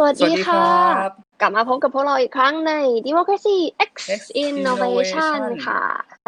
สวัสสวัดีสดีคค่ะรับกลับมาพบกับพวกเราอีกครั้งใน Democracy X X Innovation Innovation ค่ะ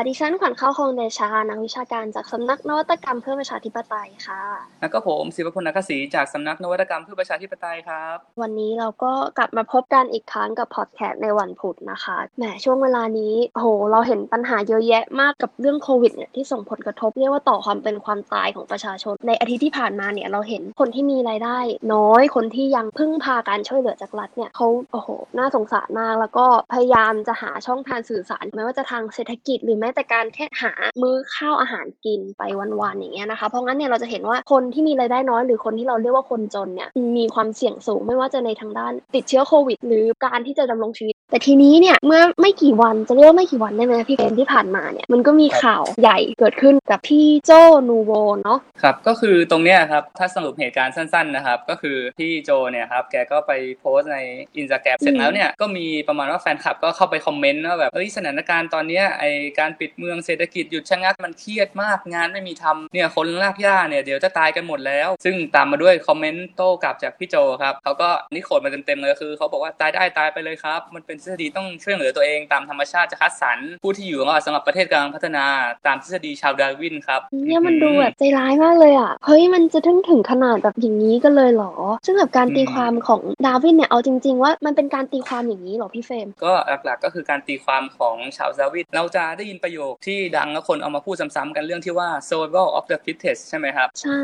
ดิฉันขวัญเข้าคงเดชา นักวิชาการจากสำนักนวัตกรรมเพื่อประชาธิปไตยค่ะ แล้วก็ผมศิวพลนักศรีจากสำนักนวัตกรรมเพื่อประชาธิปไตยครับ วันนี้เราก็กลับมาพบกันอีกครั้งกับพอดแคสต์ในวันพุธนะคะ แหมช่วงเวลานี้โอ้โห เราเห็นปัญหาเยอะแยะมากกับเรื่องโควิดเนี่ยที่ส่งผลกระทบเรียกว่าต่อความเป็นความตายของประชาชน ในอาทิตย์ที่ผ่านมาเนี่ยเราเห็นคนที่มีรายได้ น้อย คนที่ยังพึ่งพาการช่วยเหลือจากรัฐเนี่ยเขาโอ้โห น่าสงสารมาก แล้วก็พยายามจะหาช่องทางสื่อสารไม่ว่าจะทางเศรษฐกิจหรือแม้แต่การแค่หามื้อข้าวอาหารกินไปวันๆอย่างเงี้ยนะคะ เพราะงั้นเนี่ยเราจะเห็นว่าคนที่มีรายได้น้อย หรือคนที่เราเรียกว่าคนจนเนี่ยมีความเสี่ยงสูงไม่ว่าจะในทางด้านติดเชื้อโควิด หรือการที่จะดำรงชีวิต แต่ทีนี้เนี่ยเมื่อไม่กี่วันจะเรียกว่าไม่กี่วันได้ไหมพี่เฟรมที่ผ่านมาเนี่ยมันก็มีข่าวใหญ่เกิดขึ้นกับพี่โจนูโวเนาะครับก็คือตรงเนี้ยครับถ้าสรุปเหตุการณ์สั้นๆนะครับก็คือพี่โจเนี่ยครับแกก็ไปโพสต์ในอินสตาแกรมเสร็จแล้วเนี่ยก็มีประมาณว่าแฟนคลับก็เข้าไปคอมเมนต์ว่าแบบเอ้ยสถานการณ์ตอนเนี้ยไอการปิดเมืองเศรษฐกิจหยุดชะงักมันเครียดมากงานไม่มีทำเนี่ยคนรากหญ้าเนี่ยเดี๋ยวจะตายกันหมดแล้ว ซึ่งตามมาด้วยคอมเมนต์โต้กลับจากพี่โจครับเขาก็นี่ quote มาเต็มๆเลยคือเขาบอกว่าตายได้ตายไปเลยครับ มันเป็นทฤษฎีต้องช่วยเหลือตัวเองตามธรรมชาติจะคัดสรรผู้ที่อยู่รอดสำหรับประเทศกำลังพัฒนาตามทฤษฎีชาลส์ ดาร์วินครับเนี่ยมันดูแบบใจร้ายมากเลยอะเฮ้ยมันจะถึงถึงขนาดแบบอย่างนี้กันเลยเหรอ ซึ่งแบบการตีความของดาร์วินเนี่ยเอาจริง ๆ ว่ามันเป็นการตีความอย่างนี้เหรอพี่เฟรมก็หลักๆก็คือการตีความของชาลส์ ดาร์วินเราจะได้ยินประโยคที่ดังแล้วคนเอามาพูดซ้ำๆกันเรื่องที่ว่า survival of the fittest ใช่ไหมครับ ใช่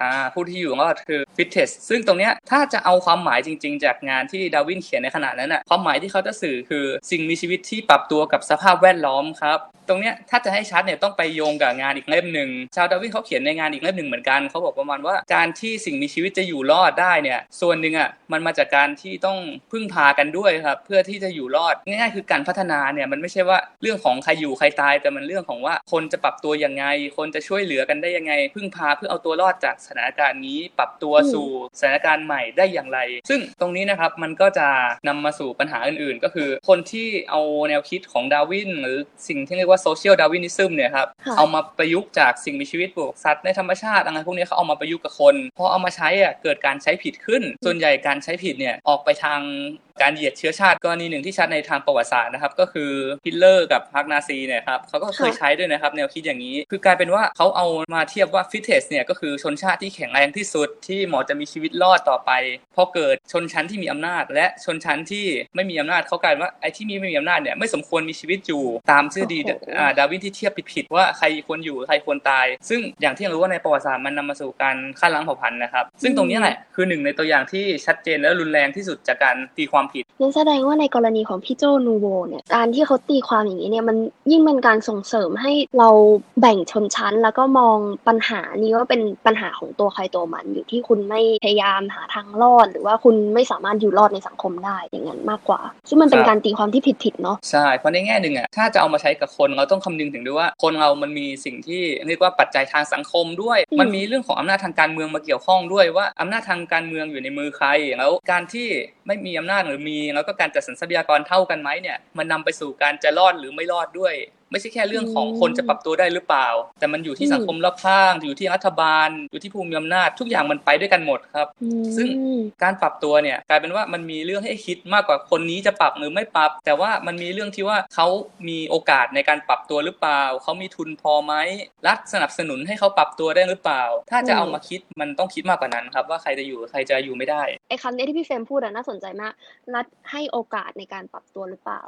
อ่าผู้ที่อยู่รอดคือ fittest ซึ่งตรงเนี้ยถ้าจะเอาความหมายจริง ๆ จากงานที่ดาร์วินเขียนในขณะนั้นน่ะความหมายที่เขาจะสื่อคือสิ่งมีชีวิตที่ปรับตัวกับสภาพแวดล้อมครับตรงเนี้ยถ้าจะให้ชัดเนี่ยต้องไปโยงกับงานอีกเล่มหนึ่งชาลส์ ดาร์วินเขาเขียนในงานอีกเล่มหนึ่งเหมือนกันเขาบอกประมาณว่าการที่สิ่งมีชีวิตจะอยู่รอดได้เนี่ยส่วนหนึ่งอะมันมาจากการที่ต้องพึ่งพากันด้วยครับเพื่อที่จะอยู่รอดง่ายๆคือการพัฒนาเนี่ยมันไม่ใช่ว่าเรื่องของใครอยู่ใครตายแต่มันเรื่องของว่าคนจะปรับตัวยังไง คนจะช่วยเหลือกันได้ยังไง พึ่งพาเพื่อเอาตัวรอดจากสถานการณ์นี้ ปรับตัวสู่สถานการณ์ใหม่ได้อย่างไร ซึ่งตรงนี้นะครับมันก็จะนำมาสู่ปัญหาอื่นๆ ก็คือ คนที่เอาแนวคิดของดาร์วินหรือสิ่งที่เรียกว่า social Darwinism เนี่ยครับค่ะเอามาประยุกต์จากสิ่งมีชีวิตบวกสัตว์ในธรรมชาติอะไรพวกนี้เขาเอามาประยุกต์กับคนพอเอามาใช้อะเกิดการใช้ผิดขึ้น ส่วนใหญ่การใช้ผิดเนี่ยออกไปทาง การเหยียดเชื้อชาติกรณีหนึ่งที่ชัดในทางประวัติศาสตร์นะครับ ก็คือฮิตเลอร์กับพรรคนาซีเนี่ยครับเขาก็เคยค่ะใช้ด้วยนะครับแนวคิดอย่างนี้ คือกลายเป็นว่าเขาเอามาเทียบว่า fittest เนี่ยก็คือชนชาติที่แข็งแรงที่สุดที่เหมาะจะมีชีวิตรอดต่อไปพอเกิดชนชั้นที่มีอำนาจ และชนชั้นที่ไม่มีอำนาจเขากลายเป็นว่าไอ้ที่มีไม่มีอำนาจเนี่ยไม่สมควรมีชีวิตอยู่ตามทฤษฎีโอ้โหอ่าดาร์วินที่เทียบผิดๆว่าใครควรอยู่ใครควรตาย ซึ่งอย่างที่เรารู้ว่าในประวัติศาสตร์มันนำมาสู่การฆ่าล้างเผ่าพันธุ์นะครับ ซึ่งตรงนี้แหละคือหนึ่งในตัวอย่างที่ชัดเจนและรุนแรงที่สุดจากการตีความผิดนั่นแสดงว่าในกรณีของพี่โจนูโวเนี่ยการที่เขาตีความอย่างนี้เนี่ยมันยิ่งเป็นการส่งเสริมให้เราแบ่งชนชั้น แล้วก็มองปัญหานี้ว่าเป็นปัญหาของตัวใครตัวมัน อยู่ที่คุณไม่พยายามหาทางรอด หรือว่าคุณไม่สามารถอยู่รอดในสังคมได้อย่างนั้นมากกว่า ซึ่งมันเป็นครับการตีความที่ผิดๆเนาะใช่เพราะในแง่หนึ่งอะถ้าจะเอามาใช้กับคนเราต้องคำนึงถึงด้วยว่าคนเรามันมีสิ่งที่เรียกว่าปัจจัยทางสังคมด้วยอืมมันมีเรื่องของอำนาจทางการเมืองมาเกี่ยวข้องด้วยว่าอำนาจทางการเมืองอยู่ในมือใครแล้วการที่ไม่มีอำนาจหรือมี แล้วก็การจัดสรรทรัพยากรเท่ากันไหมเนี่ยมันนำไปสู่การจะรอดหรือไม่รอดด้วย ไม่ใช่แค่เรื่องของคนจะปรับตัวได้หรือเปล่า แต่มันอยู่ที่สังคมรอบข้าง อยู่ที่รัฐบาล อยู่ที่ภูมิอำนาจ ทุกอย่างมันไปด้วยกันหมดครับอืมซึ่งการปรับตัวเนี่ยกลายเป็นว่ามันมีเรื่องให้คิดมากกว่าคนนี้จะปรับหรือไม่ปรับ แต่ว่ามันมีเรื่องที่ว่าเขามีโอกาสในการปรับตัวหรือเปล่า เขามีทุนพอไหมรัฐสนับสนุนให้เขาปรับตัวได้หรือเปล่า ถ้าจะเอามาคิดมันต้องคิดมากกว่านั้นครับว่าใครจะอยู่ใครจะอยู่ไม่ได้ไอ้คำนี้ที่พี่เฟรมพูดอะน่าสนใจมากรัฐให้โอกาสในการปรับตัวหรือเปล่า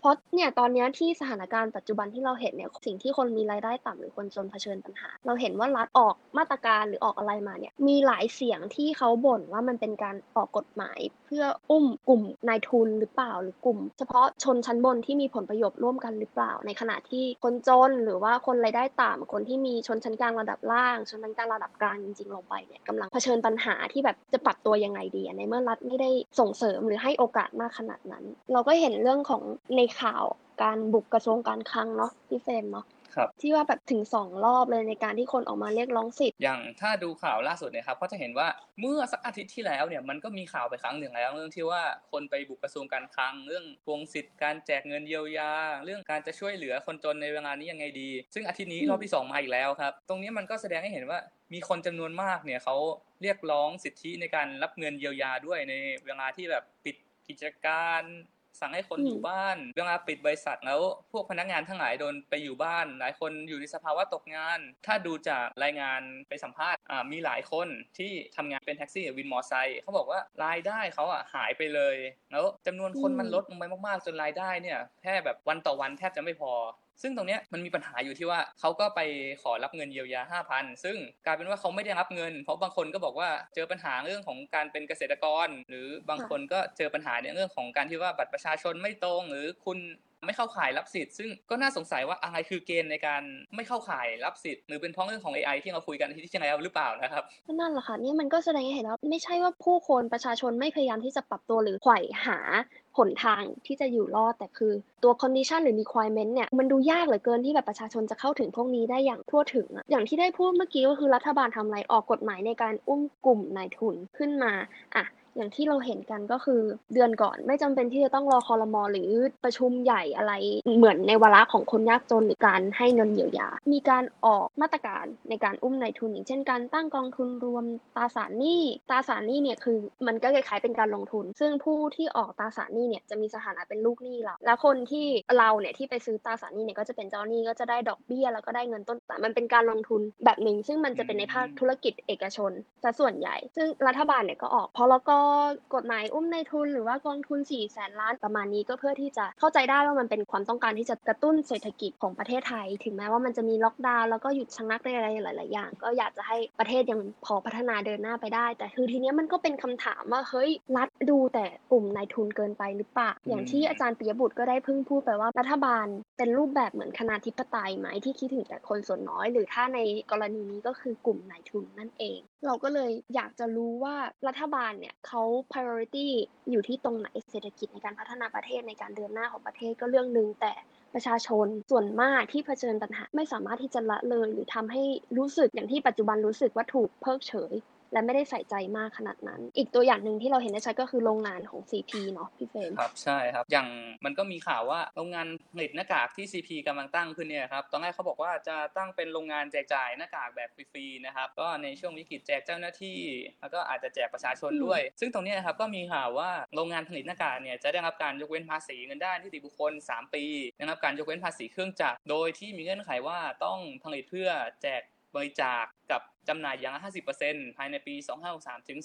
เพราะเนี่ยตอนนี้ที่สถานการณ์ปัจจุบันที่เราเห็นเนี่ยสิ่งที่คนมีรายได้ต่ำหรือคนจนเผชิญปัญหา เราเห็นว่ารัฐออกมาตรการหรือออกอะไรมาเนี่ยมีหลายเสียงที่เขาบ่นว่ามันเป็นการออกกฎหมาย เพื่ออุ้มกลุ่มนายทุนหรือเปล่าหรือกลุ่ม เฉพาะชนชั้นบนที่มีผลประโยชน์ร่วมกันหรือเปล่า ในขณะที่คนจนหรือว่าคนรายได้ต่ำคนที่มีชนชั้นกลางระดับล่าง ชนชั้นกลางระดับกลางจริงๆลงไปเนี่ยกำลังเผชิญปัญหาที่แบบจะปรับตัวยังไงดีในเมื่อรัฐไม่ได้ส่งเสริมหรือให้โอกาสมากขนาดนั้น เราก็เห็นเรื่องของในข่าวการบุกกระทรวงการคลังเนาะพี่เฟรมเนาะครับที่ว่าแบบถึงสองรอบเลยในการที่คนออกมาเรียกร้องสิทธิ์อย่างถ้าดูข่าวล่าสุดเนี่ยครับก็จะเห็นว่าเมื่อสักอาทิตย์ที่แล้วเนี่ยมันก็มีข่าวไปครั้งหนึ่งแล้วเรื่องที่ว่าคนไปบุกกระทรวงการคลังเรื่องทวงสิทธิ์การแจกเงินเยียวยา เรื่องการจะช่วยเหลือคนจนในเวลานี้ยังไงดี ซึ่งอาทิตย์นี้อืมรอบที่สองมาอีกแล้วครับตรงนี้มันก็แสดงให้เห็นว่ามีคนจำนวนมากเนี่ยเขาเรียกร้องสิทธิในการรับเงินเยียวยาด้วยในเวลาที่แบบปิดกิจการ สั่งให้คนอืมอยู่บ้านเวลาปิดบริษัทแล้ว พวกพนักงานทั้งหลายโดนไปอยู่บ้าน หลายคนอยู่ในสภาวะตกงาน ถ้าดูจากรายงานไปสัมภาษณ์อ่ามีหลายคนที่ทำงานเป็นแท็กซี่วินมอไซค์เขาบอกว่ารายได้เขาอะหายไปเลย แล้วจำนวนคนอืมมันลดลงไปมากๆจนรายได้เนี่ยแค่แบบวันต่อวันแทบจะไม่พอ ซึ่งตรงเนี้ยมันมีปัญหาอยู่ที่ว่าเขาก็ไปขอรับเงินเยียวยา 5,000 ซึ่งกลายเป็นว่าเขาไม่ได้รับเงิน เพราะบางคนก็บอกว่าเจอปัญหาเรื่องของการเป็นเกษตรกร หรือบางคนก็เจอปัญหาในเรื่องของการที่ว่าบัตรประชาชนไม่ตรง หรือคุณ ไม่เข้าข่ายรับสิทธิ์ซึ่งก็น่าสงสัยว่าอะไรคือเกณฑ์ในการไม่เข้าข่ายรับสิทธิ์หรือเป็นเพราะเรื่องของ AI ที่เราคุยกันที่ที่แล้วหรือเปล่านะครับนั่นแหละค่ะนี่มันก็แสดงให้เห็นว่าไม่ใช่ว่าผู้คนประชาชนไม่พยายามที่จะปรับตัวหรือไขว่หาหนทางที่จะอยู่รอดแต่คือตัว condition หรือ requirement เนี่ยมันดูยากเหลือเกินที่แบบประชาชนจะเข้าถึงพวกนี้ได้อย่างทั่วถึงอะอย่างที่ได้พูดเมื่อกี้ก็คือรัฐบาลทำอะไรออกกฎหมายในการอุ้มกลุ่มนายทุนขึ้นมาอะ อย่างที่เราเห็นกันก็คือเดือนก่อนไม่จำเป็นที่จะต้องรอคอรมอหรือประชุมใหญ่อะไรเหมือนในวาระของคนยากจนหรือการให้เงินเยียวยา มีการออกมาตรการในการอุ้มนายทุนอย่างเช่นการตั้งกองทุนรวมตราสารหนี้ตราสารหนี้เนี่ยคือ มันก็คล้ายๆเป็นการลงทุน ซึ่งผู้ที่ออกตราสารหนี้เนี่ยจะมีสถานะเป็นลูกหนี้เราแล้วคนที่เราเนี่ยที่ไปซื้อตราสารหนี้เนี่ยก็จะเป็นเจ้าหนี้ก็จะได้ดอกเบี้ยแล้วก็ได้เงินต้นแต่มันเป็นการลงทุนแบบหนึ่งซึ่งมันจะเป็นในภาคธุรกิจเอกชนซะส่วนใหญ่ ซึ่งรัฐบาลเนี่ยก็ออกเพราะแล้วก็กฎหมายอุ้มในายทุนหรือว่ากองทุน4ี่แสนล้านประมาณนี้ก็เพื่อที่จะเข้าใจได้ว่ามันเป็นความต้องการที่จะกระตุ้นเศรษฐกิจของประเทศไทย ถึงแม้ว่ามันจะมีล็อกดาวน์แล้วก็หยุดชะงักอะไรหลาย ๆ อย่าง ก็อยากจะให้ประเทศยังพอพัฒนาเดินหน้าไปได้ แต่คือทีเนี้ยมันก็เป็นคำถามว่าเฮ้ยรัฐดูแต่กลุ่มนายทุนเกินไปหรือเปล่าอย่างที่อาจารย์ปิยบุตรก็ได้เพิ่งพูดไปว่ารัฐบาลเป็นรูปแบบเหมือนคณาธิปไตยไหมที่คิดถึงแต่คนส่วนน้อย หรือถ้าในกรณีนี้ก็คือกลุ่มนายทุนนั่นเอง เราก็เลยอยากจะรู้ว่ารัฐบาลเนี่ยเขา priority อยู่ที่ตรงไหนเศรษฐกิจในการพัฒนาประเทศในการเดินหน้าของประเทศก็เรื่องหนึ่งแต่ประชาชนส่วนมากที่เผชิญปัญหา ไม่สามารถที่จะละเลยหรือทำให้รู้สึกอย่างที่ปัจจุบันรู้สึกว่าถูกเพิกเฉย และไม่ได้ใส่ใจมากขนาดนั้น อีกตัวอย่างหนึ่งที่เราเห็นได้ชัดก็คือโรงงานของ CP เนาะพี่เฟรมครับใช่ครับ อย่างมันก็มีข่าวว่าโรงงานผลิตหน้ากากที่ CP กำลังตั้งขึ้นเนี่ยครับตอนแรกเขาบอกว่าจะตั้งเป็นโรงงานแจกจ่ายหน้ากากแบบฟรีๆนะครับก็ในช่วงวิกฤตแจกเจ้าหน้าที่ แล้วก็อาจจะแจกประชาชนอืมด้วย ซึ่งตรงเนี้ยครับก็มีข่าวว่าโรงงานผลิตหน้ากากเนี่ยจะได้รับการยกเว้นภาษีเงินได้นิติบุคคล 3 ปีได้รับการยกเว้นภาษีเครื่องจักรโดยที่มีเงื่อนไขว่าต้องผลิตเพื่อแจกบริจาค กับจำหน่ายอย่างละ 50%ภายในปี 2563 ถึง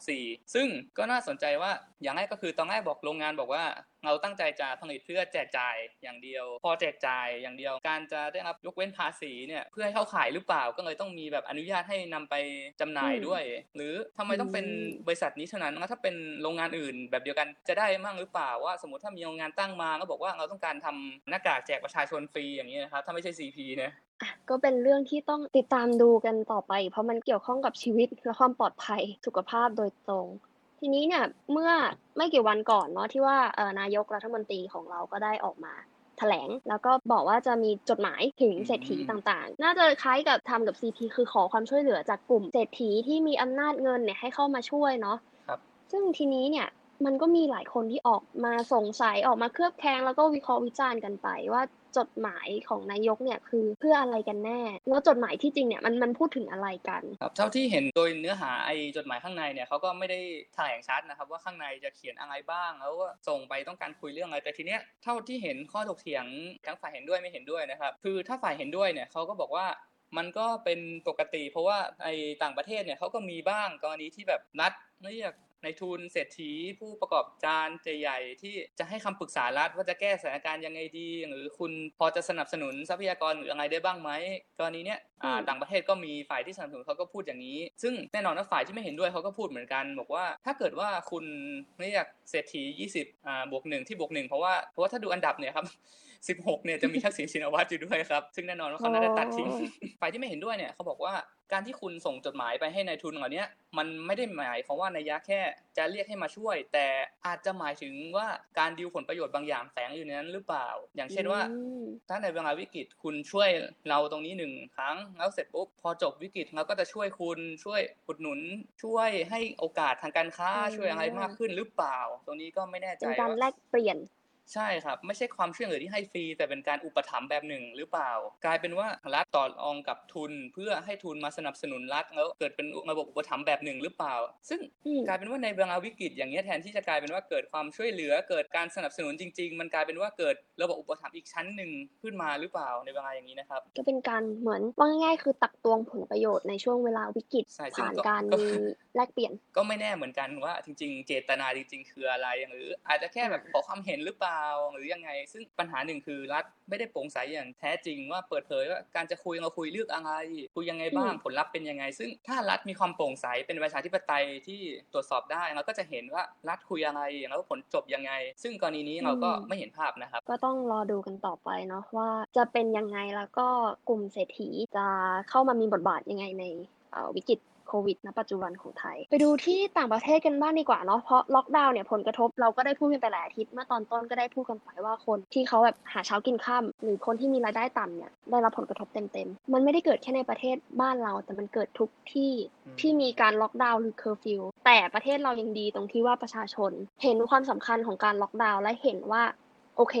2564 ซึ่งก็น่าสนใจว่าอย่างแรกก็คือตอนแรกบอกโรงงานบอกว่า เราตั้งใจจะผลิตเพื่อแจกจ่ายอย่างเดียว พอแจกจ่ายอย่างเดียว การจะได้รับยกเว้นภาษีเนี่ยเพื่อให้เข้าขายหรือเปล่าก็เลยต้องมีแบบอนุญาตให้นำไปจำหน่ายอืมด้วย หรือทำไมต้องเป็นอืมบริษัทนี้เท่านั้นแล้วถ้าเป็นโรงงานอื่น แบบเดียวกันจะได้มั่งหรือเปล่าว่า สมมติถ้ามีโรงงานตั้งมาก็บอกว่าเราต้องการทำหน้ากากแจกประชาชนฟรีอย่างนี้นะครับถ้าไม่ใช่ CP เนี่ยอะก็เป็นเรื่องที่ต้องติดตามดูกันต่อไป เพราะมันเกี่ยวข้องกับชีวิตและความปลอดภัยสุขภาพโดยตรง ทีนี้เนี่ยเมื่อไม่กี่วันก่อนเนาะที่ว่าเอ่อนายกรัฐมนตรีของเราก็ได้ออกมาแถลงแล้วก็บอกว่าจะมีจดหมายถึงเศรษฐีอืมต่างๆ น่าจะคล้ายกับทำกับ CP คือขอความช่วยเหลือจากกลุ่มเศรษฐีที่มีอำนาจเงินเนี่ยให้เข้ามาช่วยเนาะครับซึ่งทีนี้เนี่ยมันก็มีหลายคนที่ออกมาสงสัยออกมาเคลือบแคลงแล้วก็วิเคราะห์วิจารณ์กันไปว่า จดหมายของนายกเนี่ยคือเพื่ออะไรกันแน่ แล้วจดหมายที่จริงเนี่ยมันมันพูดถึงอะไรกันครับเท่าที่เห็นโดยเนื้อหาไอ้จดหมายข้างในเนี่ยเขาก็ไม่ได้แถลงชัดนะครับว่าข้างในจะเขียนอะไรบ้างแล้วส่งไปต้องการคุยเรื่องอะไรแต่ทีเนี้ยเท่าที่เห็นข้อถกเถียงทั้งฝ่ายเห็นด้วยไม่เห็นด้วยนะครับ คือถ้าฝ่ายเห็นด้วยเนี่ยเขาก็บอกว่ามันก็เป็นปกติ เพราะว่าไอ้ต่างประเทศเนี่ยเขาก็มีบ้างกรณีที่แบบรัฐเรียก ในทุนเศรษฐีผู้ประกอบการใหญ่ๆที่จะให้คำปรึกษารัฐว่าจะแก้สถานการณ์ยังไงดี หรือคุณพอจะสนับสนุนทรัพยากรหรืออะไรได้บ้างไหมกรณีเนี้ยอ่าอืมต่างประเทศก็มีฝ่ายที่สนับสนุนเขาก็พูดอย่างนี้ ซึ่งแน่นอนว่าฝ่ายที่ไม่เห็นด้วยเขาก็พูดเหมือนกัน บอกว่าถ้าเกิดว่าคุณเรียกเศรษฐี 20อ่าบวกหนึ่งที่บวกหนึ่งเพราะว่าเพราะว่าถ้าดูอันดับเนี่ยครับ 16เนี่ยจะมีทักษิณชินวัตรอยู่ด้วยครับ ซึ่งแน่นอนว่าเขาน่าจะตัดทิ้งฝ่ายที่ไม่เห็นด้วยเนี่ยเขาบอกว่าการที่คุณส่งจดหมายไปให้ในายทุนเหล่านี้มันไม่ได้หมายความว่านัยยะแค่จะเรียกให้มาช่วย แต่อาจจะหมายถึงว่าการดีลผลประโยชน์บางอย่างแฝงอยู่ในนั้นหรือเปล่า อย่างเช่นว่าอืมถ้าในเวลาวิกฤตคุณช่วยเราตรงนี้หนึ่งครั้งแล้วเสร็จปุ๊บพอจบวิกฤตเราก็จะช่วยคุณช่วยอุดหนุนช่วยให้โอกาสทางการค้าอืมช่วยอะไรมากขึ้นหรือเปล่า ตรงนี้ก็ไม่แน่ใจเป็นการว่าแลกเปลี่ยน ใช่ครับ ไม่ใช่ความช่วยเหลือที่ให้ฟรี แต่เป็นการอุปถัมภ์แบบหนึ่งหรือเปล่า กลายเป็นว่ารัฐต่อรองกับทุน เพื่อให้ทุนมาสนับสนุนรัฐแล้วเกิดเป็นระบบอุปถัมภ์แบบหนึ่งหรือเปล่า ซึ่งอืมกลายเป็นว่าในเวลาวิกฤตอย่างนี้ยแทนที่จะกลายเป็นว่าเกิดความช่วยเหลือ เกิดการสนับสนุนจริง ๆ มันกลายเป็นว่าเกิดระบบอุปถัมภ์อีกชั้นหนึ่งขึ้นมาหรือเปล่าในเวลาอย่างนี้นะครับก็เป็นการเหมือนว่าง่ายๆคือตักตวงผลประโยชน์ในช่วงเวลาวิกฤตใช่ซึ่งผ่านก็การก็มีแลกเปลี่ยน ก็ไม่แน่เหมือนกันว่าจริง ๆ เจตนาจริง ๆ คืออะไรหรืออาจจะแค่แบบขอความเห็นหรือเปล่าหรือยังไง ซึ่งปัญหาหนึ่งคือรัฐไม่ได้โปร่งใสอย่างแท้จริงว่าเปิดเผยว่าการจะคุยเราคุยเรื่องอะไรคุยยังไงบ้างอืมผลลัพธ์เป็นยังไง ซึ่งถ้ารัฐมีความโปร่งใสเป็นประชาธิปไตยที่ตรวจสอบได้เราก็จะเห็นว่ารัฐคุยอะไรแล้วผลจบยังไง ซึ่งกรณีนี้เราก็ไม่เห็นภาพนะครับ ก็ต้องรอดูกันต่อไปเนาะว่าจะเป็นยังไงแล้วก็กลุ่มเศรษฐีจะเข้ามามีบทบาทยังไงในเอ่อวิกฤต โควิดณปัจจุบันของไทย ไปดูที่ต่างประเทศกันบ้างดีกว่าเนาะเพราะล็อกดาวน์เนี่ยผลกระทบเราก็ได้พูดกันไปหลายอาทิตย์เมื่อตอนต้นก็ได้พูดกันไปว่าคนที่เขาแบบหาเช้ากินค่ำหรือคนที่มีรายได้ต่ำเนี่ยได้รับผลกระทบเต็มๆมันไม่ได้เกิดแค่ในประเทศบ้านเรา แต่มันเกิดทุกที่อืมที่มีการล็อกดาวน์หรือเคอร์ฟิวแต่ประเทศเรายังดีตรงที่ว่าประชาชน เห็นความสำคัญของการล็อกดาวน์และเห็นว่าโอเค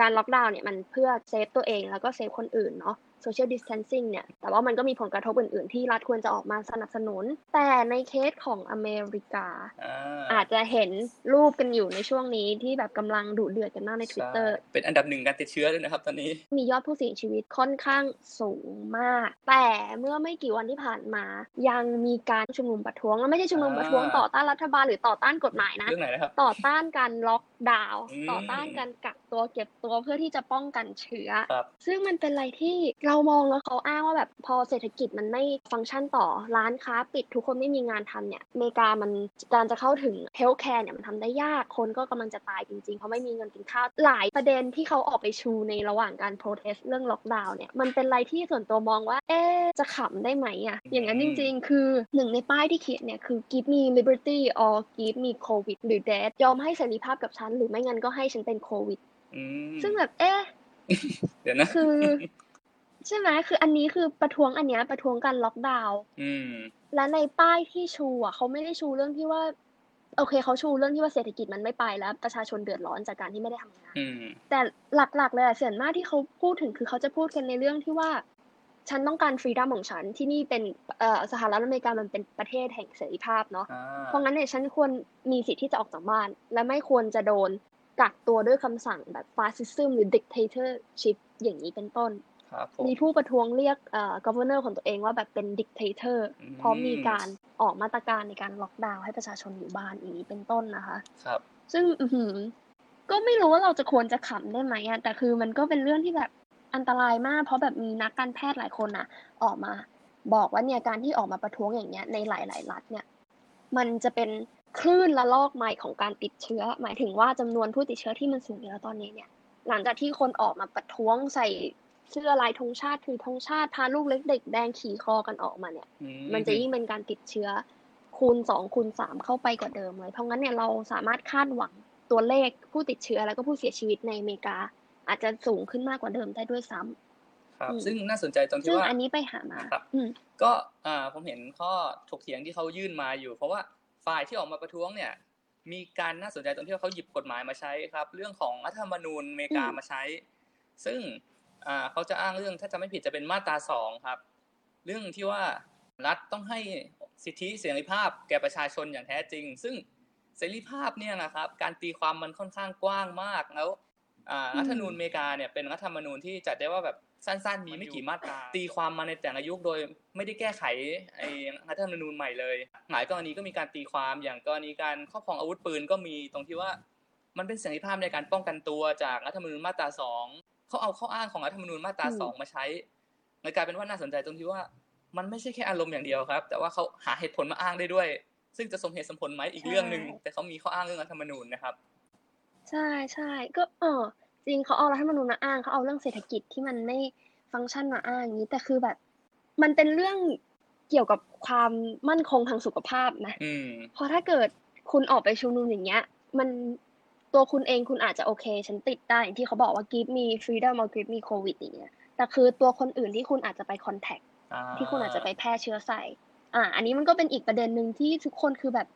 การล็อกดาวน์เนี่ยมันเพื่อ save ตัวเองแล้วก็ save คนอื่นเนาะ social distancing เนี่ย แต่ว่ามันก็มีผลกระทบอื่น ๆ ที่รัฐควรจะออกมาสนับสนุน แต่ในเคสของอเมริกาอ่าอาจจะเห็นรูปกันอยู่ในช่วงนี้ที่แบบกำลังดุเดือดกันมากใน Twitter ใช่เป็นอันดับหนึ่งการติดเชื้อด้วยนะครับตอนนี้ มียอดผู้เสียชีวิตค่อนข้างสูงมาก แต่เมื่อไม่กี่วันที่ผ่านมา ยังมีการชุมนุมประท้วงแล้วไม่ใช่ชุมนุมประท้วงอ่าต่อต้านรัฐบาลหรือต่อต้านกฎหมายนะเรื่องไหนนะครับต่อต้านการล็อกดาวน์อืมต่อต้านการกักตัวเก็บตัวเพื่อที่จะป้องกันเชื้อครับซึ่งมันเป็นอะไรที่เรามองแล้วเขาอ้างว่าแบบพอเศรษฐกิจมันไม่ฟังก์ชันต่อร้านค้าปิดทุกคนไม่มีงานทำเนี่ยอเมริกามันการจะเข้าถึง healthcare เนี่ยมันทำได้ยากคนก็กำลังจะตายจริงๆ เพราะไม่มีเงินกินข้าวหลายประเด็นที่เขาออกไปชูในระหว่างการ protest เรื่องล็อกดาวน์เนี่ยมันเป็นอะไรที่ส่วนตัวมองว่าเอ๊ะจะขำได้ไหมอะอย่างนั้นจริง ๆ คือหนึ่งในป้ายที่เขียนเนี่ยคือ give me liberty or give me covid หรือ death ยอมให้เสรีภาพกับฉันหรือไม่งั้นก็ให้ฉันเป็นโควิดอืม ซึ่งแบบ เอ๊ะเดี๋ยวนะ คือ ใช่ไหมคืออันนี้คือประท้วงอันเนี้ยประท้วงการล็อกดาวน์อืมและในป้ายที่ชูอะเขาไม่ได้ชูเรื่องที่ว่า โอเคเขาชูเรื่องที่ว่าเศรษฐกิจมันไม่ไปแล้ว ประชาชนเดือดร้อนจากการที่ไม่ได้ทำงานอืมแต่หลักๆเลยอะส่วนมากที่เขาพูดถึงคือเขาจะพูดกันในเรื่องที่ว่าฉันต้องการฟรีดัมของฉันที่นี่เป็นเอ่อสหรัฐอเมริกามันเป็นประเทศแห่งเสรีภาพเนาะอ่าเพราะงั้นเนี่ยฉันควรมีสิทธิ์ที่จะออกจากบ้าน และไม่ควรจะโดน กักตัวด้วยคำสั่งแบบ fascism หรือ dictatorship อย่างนี้เป็นต้นครับผมมีผู้ประท้วงเรียกเอ่อ governor ของตัวเองว่าแบบเป็น dictator อืมเพราะมีการออกมาตรการในการล็อกดาวน์ให้ประชาชนอยู่บ้านอย่างนี้เป็นต้นนะคะ ครับ ซึ่งอื้อหือก็ไม่รู้ว่าเราจะควรจะขำได้ไหมอะแต่คือมันก็เป็นเรื่องที่แบบอันตรายมาก เพราะแบบมีนักการแพทย์หลายคนอะออกมา บอกว่าเนี่ยการที่ออกมาประท้วงอย่างเงี้ยในหลาย ๆ รัฐเนี่ย มันจะเป็น คลื่นละลอกใหม่ของการติดเชื้อ หมายถึงว่าจำนวนผู้ติดเชื้อที่มันสูงอยู่แล้วตอนนี้เนี่ยหลังจากที่คนออกมาประท้วงใส่เสื้อลายธงชาติถือธงชาติพาลูกเล็กเด็กแดงขี่คอกันออกมาเนี่ยอืมันจะยิ่งเป็นการติดเชื้อ คูณสองคูณสามเข้าไปกว่าเดิมเลย เพราะงั้นเนี่ยเราสามารถคาดหวังตัวเลขผู้ติดเชื้อแล้วก็ผู้เสียชีวิตในอเมริกา อาจจะสูงขึ้นมากกว่าเดิมได้ด้วยซ้ำครับอืมซึ่งน่าสนใจตรงที่ซึ่งว่าอันนี้ไปหามาครับอืมก็อ่าผมเห็นข้อถกเถียงที่เขายื่นมาอยู่ เพราะว่า ฝ่ายที่ออกมาประท้วงเนี่ย มีการน่าสนใจตรงที่ว่าเขาหยิบกฎหมายมาใช้ครับ เรื่องของรัฐธรรมนูญอเมริกามาใช้ ซึ่งเขาจะอ้างเรื่องถ้าจะไม่ผิดจะเป็นมาตราสองครับ เรื่องที่ว่ารัฐต้องให้สิทธิเสรีภาพแก่ประชาชนอย่างแท้จริง ซึ่งเสรีภาพเนี่ยนะครับ การตีความมันค่อนข้างกว้างมากแล้วรัฐธรรมนูญอเมริกาเนี่ยเป็นรัฐธรรมนูญที่จัดได้ว่าแบบ สั้นๆ มีไม่กี่มาตรา ตีความมาในแต่ละยุคโดยไม่ได้แก้ไขไอ้รัฐธรรมนูญใหม่เลย หลายกรณีก็มีการตีความอย่างกรณีการครอบครองอาวุธปืนก็มีตรงที่ว่า มันเป็นเสรีภาพในการป้องกันตัวจากรัฐธรรมนูญมาตราสองเขาเอาข้ออ้างของรัฐธรรมนูญมาตราอืมสองมาใช้เลยกลายเป็นว่าน่าสนใจตรงที่ว่ามันไม่ใช่แค่อารมณ์อย่างเดียวครับ แต่ว่าเขาหาเหตุผลมาอ้างได้ด้วย ซึ่งจะสมเหตุสมผลไหมอีกเรื่องหนึ่งแต่เขามีข้ออ้างเรื่องรัฐธรรมนูญนะครับ ใช่ใช่ก็เออ จริงเขาเอารัฐธรรมนูญมาอ้างเขาเอาเรื่องเศรษฐกิจที่มันไม่ฟังก์ชันมาอ้างอย่างนี้แต่คือแบบ มันเป็นเรื่องเกี่ยวกับความมั่นคงทางสุขภาพนะอืมเพราะถ้าเกิดคุณออกไปชุมนุมอย่างเงี้ย มันตัวคุณเองคุณอาจจะโอเค ฉันติดได้อย่างที่เขาบอกว่า give me freedom or give me covid อย่างเงี้ยแต่คือตัวคนอื่นที่คุณอาจจะไป contact อ่าที่คุณอาจจะไปแพร่เชื้อใส่ อ่า อันนี้มันก็เป็นอีกประเด็นหนึ่งที่ทุกคนคือแบบ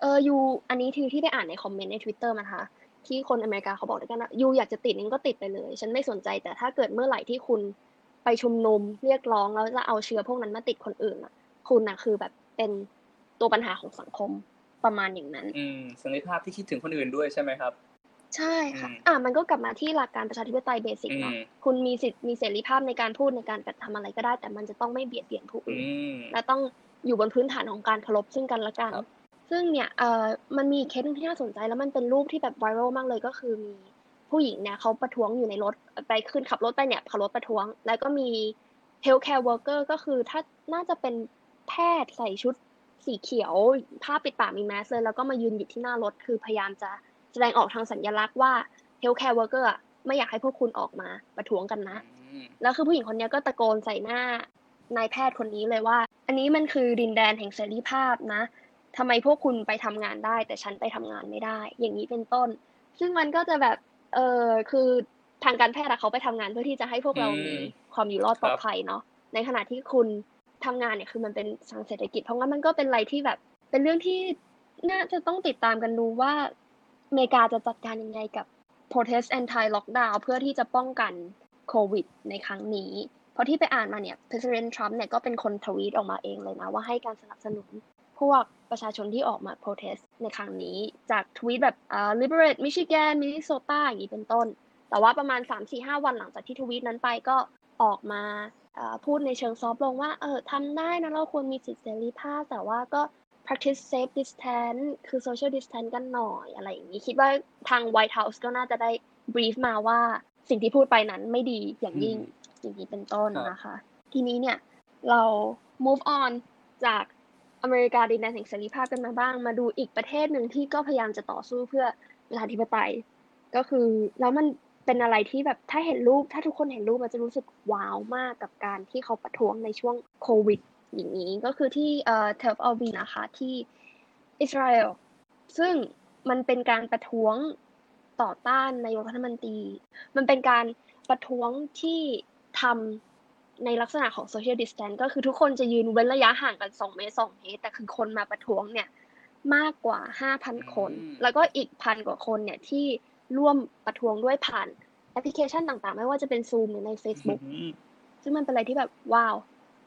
เออ you อันนี้ที่ที่ไปอ่านในคอมเมนต์ใน Twitter มานะคะ ที่คนอเมริกาเขาบอกด้วยกันว่า you อยากจะติดนึงก็ติดไปเลย ฉันไม่สนใจแต่ถ้าเกิดเมื่อไหร่ที่คุณไปชุมนุมเรียกร้องแล้วจะเอาเชื้อพวกนั้นมาติดคนอื่นอะ คุณน่ะคือแบบเป็นตัวปัญหาของสังคมประมาณอย่างนั้น อืมสันติภาพที่คิดถึงคนอื่นด้วยใช่ไหมครับ ใช่ค่ะอืมอ่ามันก็กลับมาที่หลักการประชาธิปไตย basic เนาะอืมคุณมีสิทธิ์มีเสรีภาพในการพูดในการกระทำอะไรก็ได้ แต่มันจะต้องไม่เบียดเบียนผู้อือื่นมและต้องอยู่บนพื้นฐานของการเคารพซึ่งกันและกันครับ ซึ่งเนี่ยเอ่อมันมีเคสหนึงที่น่าสนใจ แล้วมันเป็นรูปที่แบบไวรัลมากเลยก็คือมีผู้หญิงเนี่ยเขาประท้วงอยู่ในรถไปขึ้นขับรถไปเนี่ยขับรถประท้วง แล้วก็มี healthcare worker ก็คือถ้าน่าจะเป็นแพทย์ใส่ชุดสีเขียวผ้าปิดปากมีแมสเลยแล้วก็มายืนอยู่ที่หน้ารถคือพยายามจะแสดงออกทางสัญลักษณ์ว่า healthcare worker อะไม่อยากให้พวกคุณออกมาประท้วงกันนะอืมแล้วคือผู้หญิงคนเนี้ยก็ตะโกนใส่หน้านายแพทย์คนนี้เลยว่า อันนี้มันคือดินแดนแห่งเสรีภาพนะ ทำไมพวกคุณไปทำงานได้ แต่ฉันไปทำงานไม่ได้ อย่างนี้เป็นต้น ซึ่งมันก็จะแบบเออคือทางการแพทย์เขาไปทำงานเพื่อที่จะให้พวกเรามีความอยู่รอดปลอดภัยเนาะในขณะที่คุณทำงานเนี่ยคือมันเป็นทางเศรษฐกิจ เพราะงั้นมันก็เป็นอะไรที่แบบ เป็นเรื่องที่น่าจะต้องติดตามกันดูว่าอเมริกาจะจัดการยังไงกับ protest anti lockdown เพื่อที่จะป้องกันโควิด ในครั้งนี้ เพราะที่ไปอ่านมาเนี่ย President Trump เนี่ยก็เป็นคนทวีตออกมาเองเลยนะ ว่าให้การสนับสนุน พวกประชาชนที่ออกมา protest ในครั้งนี้ จากทวีตแบบอ่า liberate Michigan Minnesota อย่างนี้เป็นต้น แต่ว่าประมาณ 3-4-5 วันหลังจากที่ทวีตนั้นไปก็ออกมาอ่าพูดในเชิงซอฟต์ลงว่าเออทำได้นะเราควรมีสิทธิเสรีภาพ แต่ว่าก็ practice safe distance คือ social distance กันหน่อยอะไรอย่างนี้ คิดว่าทาง White House ก็น่าจะได้ brief มาว่าสิ่งที่พูดไปนั้นไม่ดีอย่างยิ่งอย่างนี้เป็นต้นครับนะคะ ทีนี้เนี่ยเรา move on จาก อเมริกาดินแดนแห่งเสรีภาพกันมาบ้าง มาดูอีกประเทศหนึ่งที่ก็พยายามจะต่อสู้เพื่อประชาธิปไตย ก็คือแล้วมันเป็นอะไรที่แบบถ้าเห็นรูปถ้าทุกคนเห็นรูปมันจะรู้สึกว้าวมากกับการที่เขาประท้วงในช่วงโควิด อย่างนี้ก็คือที่เอ่อเทลอวีนะคะที่อิสราเอลซึ่งมันเป็นการประท้วงต่อต้านนายกรัฐมนตรี มันเป็นการประท้วงที่ทำ ในลักษณะของ social distance ก็คือทุกคนจะยืนเว้นระยะห่างกัน 2 เมตร 2 เมตร แต่คือคนมาประท้วงเนี่ยมากกว่า 5,000 คนอืมแล้วก็อีกพันกว่าคนเนี่ยที่ร่วมประท้วงด้วยผ่านแอปพลิเคชันต่างๆ ไม่ว่าจะเป็น Zoom หรือใน Facebook อืมซึ่งมันเป็นอะไรที่แบบว้าว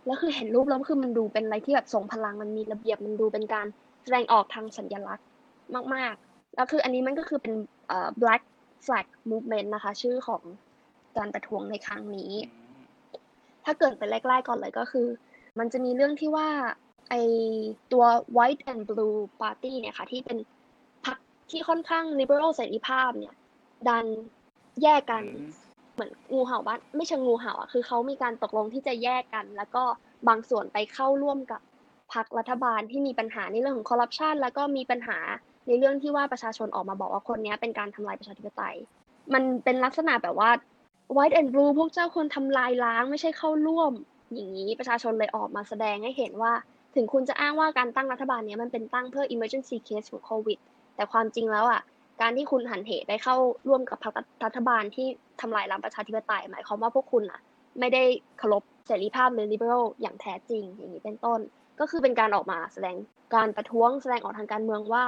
แล้วคือเห็นรูปแล้วคือมันดูเป็นอะไรที่แบบทรงพลังมันมีระเบียบมันดูเป็นการแสดงออกทางสัญลักษณ์มากๆ แล้วคืออันนี้มันก็คือเป็นเอ่อ black flag movement นะคะ ชื่อของการประท้วงในครั้งนี้ ถ้าเกิดไปแรกๆก่อนเลยก็คือ มันจะมีเรื่องที่ว่าไอตัว white and blue party เนี่ยค่ะ ที่เป็นพรรคที่ค่อนข้าง liberal เสรีภาพเนี่ย ดันแยกกันอืมเหมือนงูเห่าบ้านไม่เชิงงูเห่าอะคือเขามีการตกลงที่จะแยกกัน แล้วก็บางส่วนไปเข้าร่วมกับพรรครัฐบาลที่มีปัญหาในเรื่องของคอร์รัปชันแล้วก็มีปัญหาในเรื่องที่ว่าประชาชนออกมาบอกว่าคนเนี้ยเป็นการทำลายประชาธิปไตย มันเป็นลักษณะแบบว่า white and blue พวกเจ้าควรทำลายล้างไม่ใช่เข้าร่วม อย่างนี้ประชาชนเลยออกมาแสดงให้เห็นว่า ถึงคุณจะอ้างว่าการตั้งรัฐบาลเนี้ยมันเป็นตั้งเพื่อ emergency case ของโควิด แต่ความจริงแล้วอะการที่คุณหันเหไปเข้าร่วมกับพรรครัฐบาลที่ทำลายล้างประชาธิปไตยหมายความว่าพวกคุณอะ ไม่ได้เคารพเสรีภาพหรือ liberal อย่างแท้จริง อย่างนี้เป็นต้น ก็คือเป็นการออกมาแสดงการประท้วงแสดงออกทางการเมืองว่า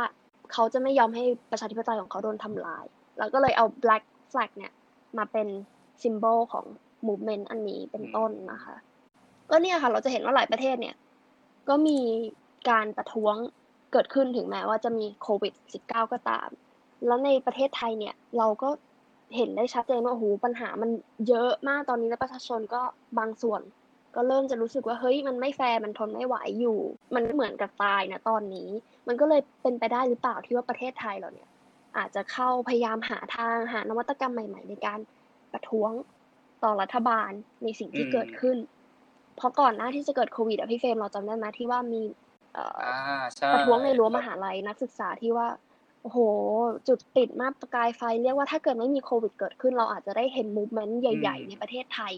เขาจะไม่ยอมให้ประชาธิปไตยของเขาโดนทำลาย แล้วก็เลยเอา black flag เนี่ยมาเป็น symbol ของ movement อันนี้เป็นต้นนะคะ ก็เนี่ยค่ะ เราจะเห็นว่าหลายประเทศเนี่ย ก็มีการประท้วงเกิดขึ้นถึงแม้ว่าจะมีโควิด -19 ก็ตาม แล้วในประเทศไทยเนี่ย เราก็เห็นได้ชัดเจนว่าโอ้โหปัญหามันเยอะมากตอนนี้แล้วประชาชนก็บางส่วน ก็เริ่มจะรู้สึกว่าเฮ้ยมันไม่แฟร์มันทนไม่ไหวอยู่ มันเหมือนกับตายนะตอนนี้ มันก็เลยเป็นไปได้หรือเปล่าที่ว่าประเทศไทยเราเนี่ย อาจจะเข้าพยายามหาทางหานวัตกรรมใหม่ ๆ ในการ ประท้วงต่อรัฐบาลในสิ่งที่อืมเกิดขึ้น เพราะก่อนหน้าที่จะเกิดโควิดอะพี่เฟรมเราจำได้ไหมที่ว่ามีเอ่ออ่าใช่ประท้วงในรั้วมหาลัยนักศึกษาที่ว่าโอ้โห จุดติดมากประกายไฟ เรียกว่าถ้าเกิดไม่มีโควิดเกิดขึ้น เราอาจจะได้เห็นมูฟเมนต์ใหญ่ ๆ ในประเทศไทย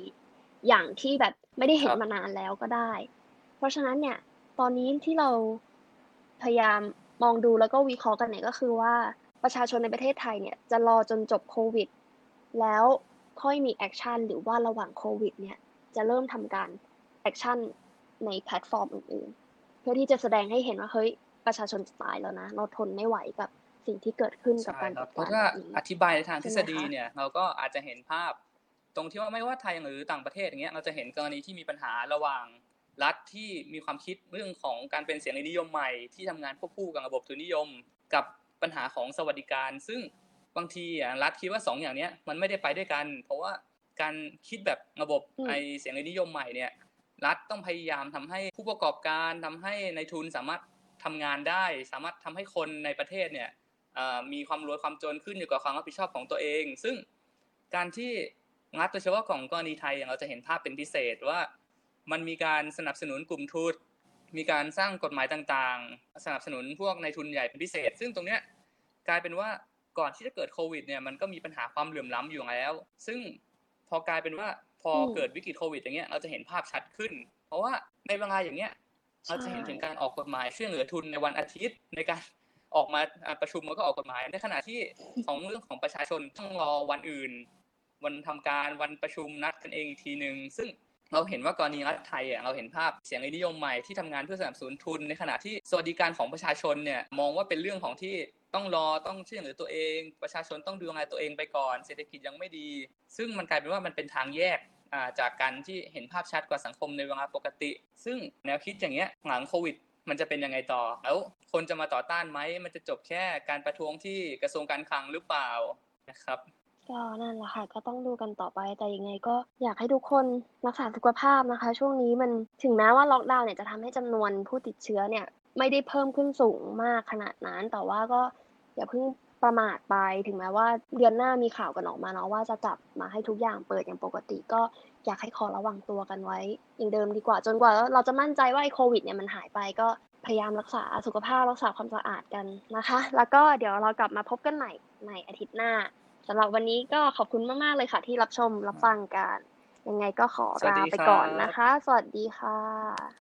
อย่างที่แบบไม่ได้เห็นมานานแล้วก็ได้ เพราะฉะนั้นเนี่ย ตอนนี้ที่เราพยายามมองดูแล้วก็วิเคราะห์กันเนี่ยก็คือว่าประชาชนในประเทศไทยเนี่ยจะรอจนจบโควิด แล้ว ค่อยมีแอคชั่นหรือว่าระหว่างโควิดเนี่ยจะเริ่มทำการแอคชั่นในแพลตฟอร์มอื่นๆ เพื่อที่จะแสดงให้เห็นว่าเฮ้ยประชาชนจะตายแล้วนะ เราทนไม่ไหวกับสิ่งที่เกิดขึ้นกับใช่การครัจับดเพการราะถ้าแบบนี้อธิบายในทางทฤษฎีใช่ไหมคะเนี่ยเราก็อาจจะเห็นภาพ ตรงที่ว่าไม่ว่าไทยหรือต่างประเทศอย่างเงี้ยเราจะเห็นกรณีที่มีปัญหาระหว่างรัฐที่มีความคิดเรื่องของการเป็นเสียงนิยมใหม่ที่ทำงานควบคู่กับระบบทุนนิยม กับปัญหาของสวัสดิการ ซึ่ง บางทีอะรัฐคิดว่าสองอย่างเนี้ยมันไม่ได้ไปด้วยกัน เพราะว่าการคิดแบบระบบอืมไอเสียงนิยมใหม่เนี่ยรัฐต้องพยายามทำให้ผู้ประกอบการทำให้ในทุนสามารถทำงานได้ สามารถทำให้คนในประเทศเนี่ยเอ่อมีความรวยความจนขึ้นอยู่กับความรับผิดชอบของตัวเอง ซึ่งการที่รัฐโดยเฉพาะของกรณีไทยอย่างเราจะเห็นภาพเป็นพิเศษว่ามันมีการสนับสนุนกลุ่มทุนมีการสร้างกฎหมายต่างๆ สนับสนุนพวกในทุนใหญ่เป็นพิเศษ ซึ่งตรงเนี้ยกลายเป็นว่า ก่อนที่จะเกิดโควิดเนี่ยมันก็มีปัญหาความเหลื่อมล้ำอยู่แล้ว ซึ่งพอกลายเป็นว่าพอเกิดวิกฤตโควิด อย่างเงี้ยเราจะเห็นภาพชัดขึ้น เพราะว่าในเวลาอย่างเงี้ยเราจะเห็นถึงการออกกฎหมายช่วยเหลือทุนในวันอาทิตย์ในการออกมาประชุมแล้วก็ออกกฎหมาย ในขณะที่ของเรื่องของประชาชนต้องรอวันอื่น วันทำการวันประชุมนัดกันเองอีกทีหนึ่งซึ่ง เราเห็นว่ากรณีรัฐไทยอะเราเห็นภาพเสียงนิยมใหม่ที่ทำงานเพื่อสนับสนุนทุน ในขณะที่สวัสดิการของประชาชนเนี่ยมองว่าเป็นเรื่องของที่ต้องรอต้องช่วยเหลือตัวเอง ประชาชนต้องดูแลตัวเองไปก่อน เศรษฐกิจยังไม่ดี ซึ่งมันกลายเป็นว่ามันเป็นทางแยกจากการที่เห็นภาพชัดกว่าสังคมในเวลาปกติ ซึ่งแนวคิดอย่างเงี้ยหลังโควิดมันจะเป็นยังไงต่อ แล้วคนจะมาต่อต้านไหม มันจะจบแค่การประท้วงที่กระทรวงการคลังหรือเปล่านะครับ ก็นั่นแหละค่ะ ก็ต้องดูกันต่อไปแต่ยังไงก็อยากให้ทุกคนรักษาสุขภาพนะคะ ช่วงนี้มันถึงแม้ว่าล็อกดาวน์เนี่ยจะทำให้จำนวนผู้ติดเชื้อเนี่ย ไม่ได้เพิ่มขึ้นสูงมากขนาดนั้น แต่ว่าก็อย่าเพิ่งประมาทไปถึงแม้ว่าเดือนหน้ามีข่าวกันออกมาเนาะว่าจะกลับมาให้ทุกอย่างเปิดอย่างปกติ ก็อยากให้ขอระวังตัวกันไว้ อย่างเดิมดีกว่า จนกว่าเราจะมั่นใจว่าไอ้โควิดเนี่ยมันหายไปก็พยายามรักษาสุขภาพรักษาความสะอาดกันนะคะ แล้วก็เดี๋ยวเรากลับมาพบกันใหม่ในอาทิตย์หน้า สำหรับวันนี้ก็ขอบคุณมาก ๆ เลยค่ะ ที่รับชมรับฟังกัน ยังไงก็ขอลาไปก่อนนะคะ สวัสดีค่ะ